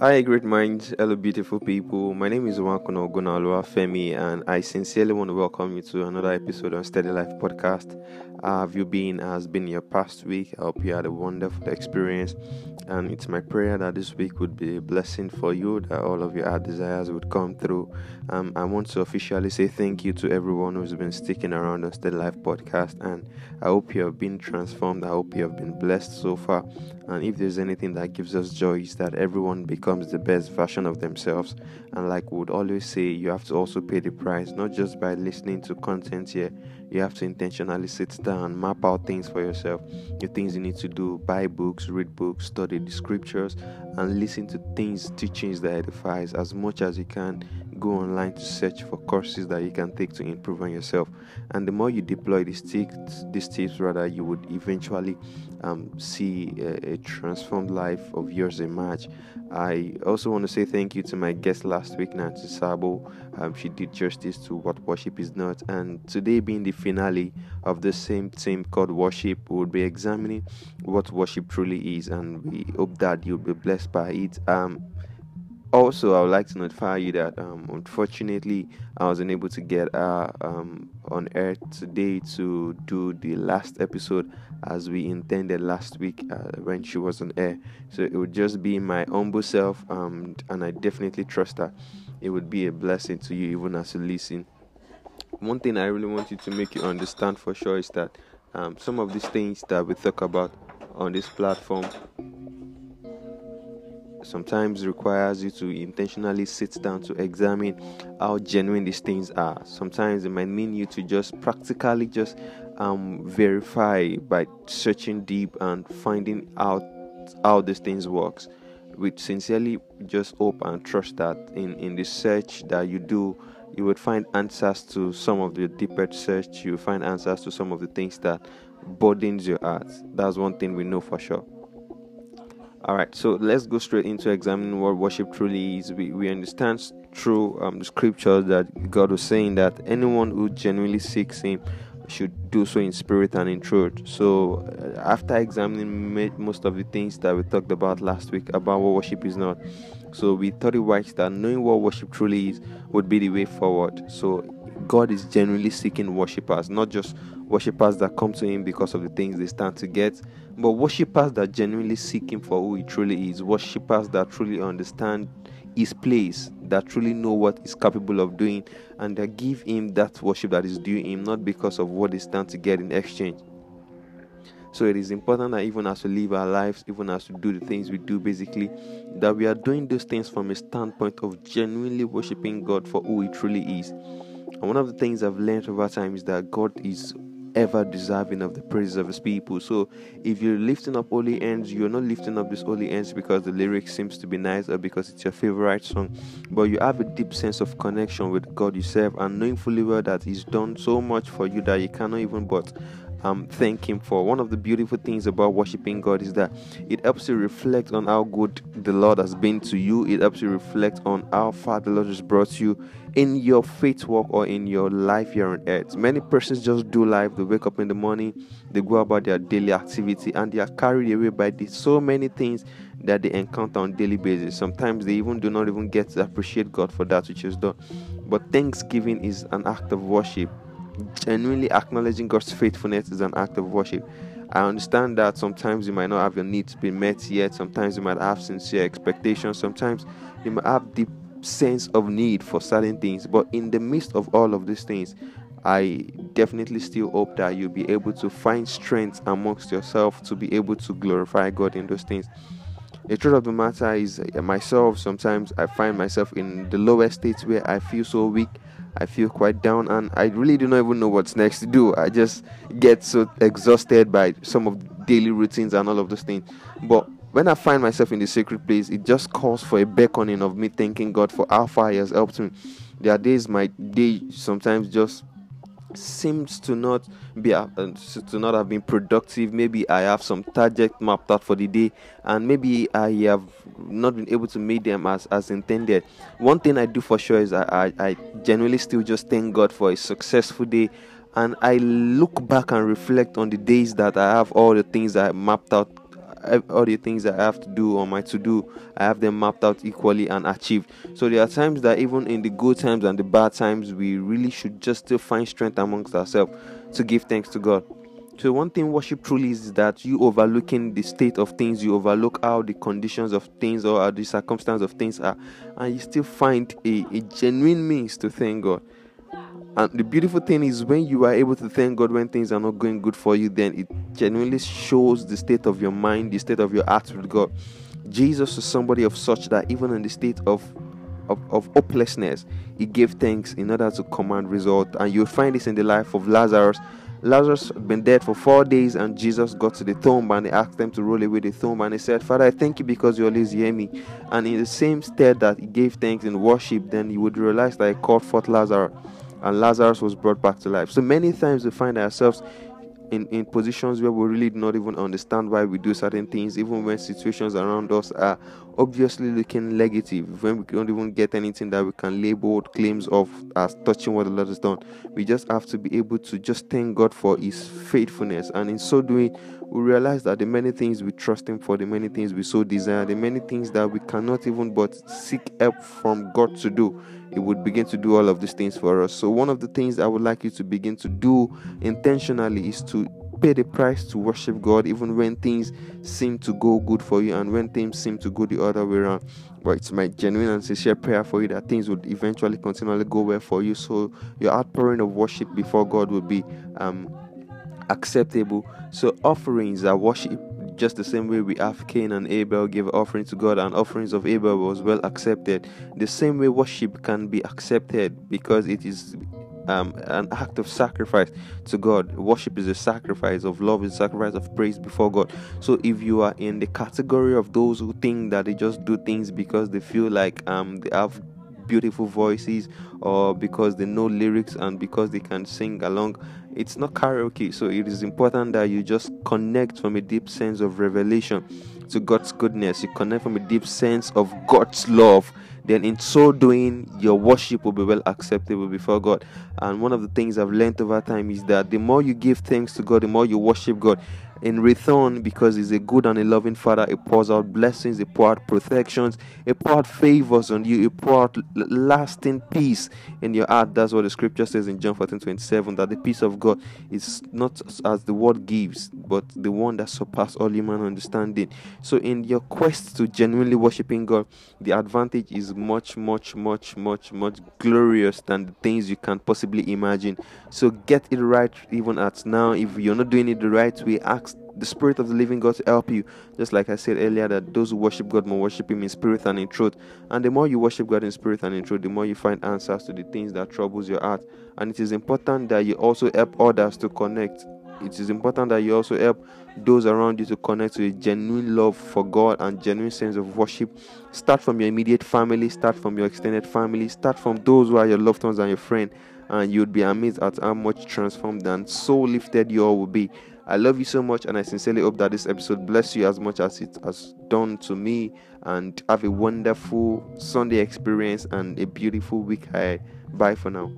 Hi, great minds. Hello, beautiful people. My name is Wakuno Gunalua Femi, and I sincerely want to welcome you to another episode on Steady Life Podcast. Have you been? Has been your past week? I hope you had a wonderful experience, and it's my prayer that this week would be a blessing for you, that all of your desires would come through. Um, I want to officially say thank you to everyone who's been sticking around on Steady Life Podcast, and I hope you have been transformed. I hope you have been blessed so far. And if there's anything that gives us joy, is that everyone becomes the best version of themselves. And like we would always say, you have to also pay the price, not just by listening to content here. You have to intentionally sit down, map out things for yourself, the things you need to do, buy books, read books, study the scriptures, and listen to things, teachings that edifies as much as you can go online to search for courses that you can take to improve on yourself. And the more you deploy these tips these tips rather you would eventually um, see a, a, transformed life of yours emerge i also want to say thank you to my guest last week nancy sabo. Um, she did justice to what worship is not. And today being the finale of the same theme called worship we'll be examining what worship truly is. And we hope that you'll be blessed by it. Um, also i would like to notify you that um, unfortunately i was unable to get uh, um, on air today to do the last episode as we intended last week uh, when she was on air. So it would just be my humble self um, and i definitely trust that it would be a blessing to you even as you listen. One thing i really want you to make you understand for sure is that um, some of these things that we talk about on this platform sometimes requires you to intentionally sit down to examine how genuine these things are. Sometimes it might mean you to just practically just um, verify by searching deep and finding out how these things works. We sincerely just hope and trust that in in the search that you do, you would find answers to some of the deeper search. You find answers to some of the things that burdens your heart. That's one thing we know for sure. All right, so let's go straight into examining what worship truly is. We, we understand through um, the scripture that God was saying that anyone who genuinely seeks Him should do so in spirit and in truth. So, uh, after examining most of the things that we talked about last week about what worship is not, so we thought it wise that knowing what worship truly is would be the way forward. So, God is genuinely seeking worshippers, not just worshippers that come to Him because of the things they stand to get, but worshippers that genuinely seek Him for who He truly is, worshippers that truly understand His place, that truly know what He's capable of doing, and that give Him that worship that is due Him, not because of what they stand to get in exchange. So it is important that even as we live our lives, even as we do the things we do, basically, that we are doing those things from a standpoint of genuinely worshiping God for who He truly is. And one of the things I've learned over time is that God is ever deserving of the praises of his people. So if you're lifting up holy ends, you're not lifting up this holy ends because the lyric seems to be nice or because it's your favorite song, but you have a deep sense of connection with God yourself and knowing fully well that He's done so much for you that you cannot even but um, thank Him for. One of the beautiful things about worshiping God is that it helps you reflect on how good the Lord has been to you. It helps you reflect on how far the Lord has brought you in your faith walk or in your life here on earth. Many persons just do life. They wake up in the morning, they go about their daily activity, and they are carried away by the, so many things that they encounter on daily basis. Sometimes they even do not even get to appreciate God for that which is done. But thanksgiving is an act of worship genuinely acknowledging God's faithfulness is an act of worship. I understand that sometimes you might not have your needs been met yet, sometimes you might have sincere expectations, sometimes you might have deep sense of need for certain things, but in the midst of all of these things, I definitely still hope that you'll be able to find strength amongst yourself to be able to glorify God in those things. The truth of the matter is, uh, myself, sometimes I find myself in the lowest states where I feel so weak I feel quite down and I really do not even know what's next to do. I just get so exhausted by some of the daily routines and all of those things. But when I find myself in the sacred place, it just calls for a beckoning of me thanking God for how far He has helped me. There are days my day sometimes just seems to not be uh, to not have been productive. Maybe i have some target mapped out for the day and maybe i have not been able to meet them as as intended. One thing i do for sure is i i, I genuinely still just thank god for a successful day and i look back and reflect on the days that i have all the things i mapped out all the things that I have to do on my to do, I have them mapped out equally and achieved. So there are times that even in the good times and the bad times, we really should just still find strength amongst ourselves to give thanks to God. So one thing worship truly is that you overlooking the state of things, you overlook how the conditions of things or the circumstance of things are, and you still find a, a genuine means to thank God. And the beautiful thing is when you are able to thank God when things are not going good for you, then it genuinely shows the state of your mind, the state of your heart with God. Jesus was somebody of such that even in the state of of, of hopelessness, he gave thanks in order to command result. And you'll find this in the life of Lazarus Lazarus had been dead for four days, and Jesus got to the tomb and he asked them to roll away the tomb. And he said, Father, I thank you because you always hear me. And in the same state that he gave thanks in worship, then you would realize that he called forth Lazarus, and Lazarus was brought back to life. So many times we find ourselves in, in positions where we really do not even understand why we do certain things, even when situations around us are obviously looking negative, when we don't even get anything that we can label claims of as touching what the Lord has done. We just have to be able to just thank God for His faithfulness, and in so doing, we realize that the many things we trust Him for, the many things we so desire, the many things that we cannot even but seek help from God to do it would begin to do all of these things for us. So, one of the things I would like you to begin to do intentionally is to pay the price to worship God, even when things seem to go good for you and when things seem to go the other way around. But it's my genuine and sincere prayer for you that things would eventually continually go well for you. So, your outpouring of worship before God would be um, acceptable. So, offerings are worship just the same way we have Cain and Abel gave offering to God, and offerings of Abel was well accepted. The same way worship can be accepted because it is um, an act of sacrifice to God. Worship is a sacrifice of love, is a sacrifice of praise before God. So if you are in the category of those who think that they just do things because they feel like um, they have beautiful voices or because they know lyrics and because they can sing along it's not karaoke. So it is important that you just connect from a deep sense of revelation to God's goodness. You connect from a deep sense of God's love. Then in so doing your worship will be well acceptable before God. And one of the things I've learned over time is that the more you give thanks to God the more you worship God in return because he's a good and a loving father he pours out blessings he pours out protections he pours out favors on you he pours out lasting peace in your heart. That's what the scripture says in john 14 27 that the peace of god is not as the world gives but the one that surpasses all human understanding. So in your quest to genuinely worshiping god the advantage is much much much much much glorious than the things you can possibly imagine. So get it right even at now. If you're not doing it the right way ask the Spirit of the living God to help you. Just like I said earlier, that those who worship God more worship Him in spirit and in truth. And the more you worship God in spirit and in truth, the more you find answers to the things that troubles your heart. And it is important that you also help others to connect. It is important that you also help those around you to connect to a genuine love for God and genuine sense of worship. Start from your immediate family, start from your extended family, start from those who are your loved ones and your friend, and you'd be amazed at how much transformed and so lifted you all will be. I love you so much, and I sincerely hope that this episode bless you as much as it has done to me. And have a wonderful Sunday experience and a beautiful week ahead. Bye for now.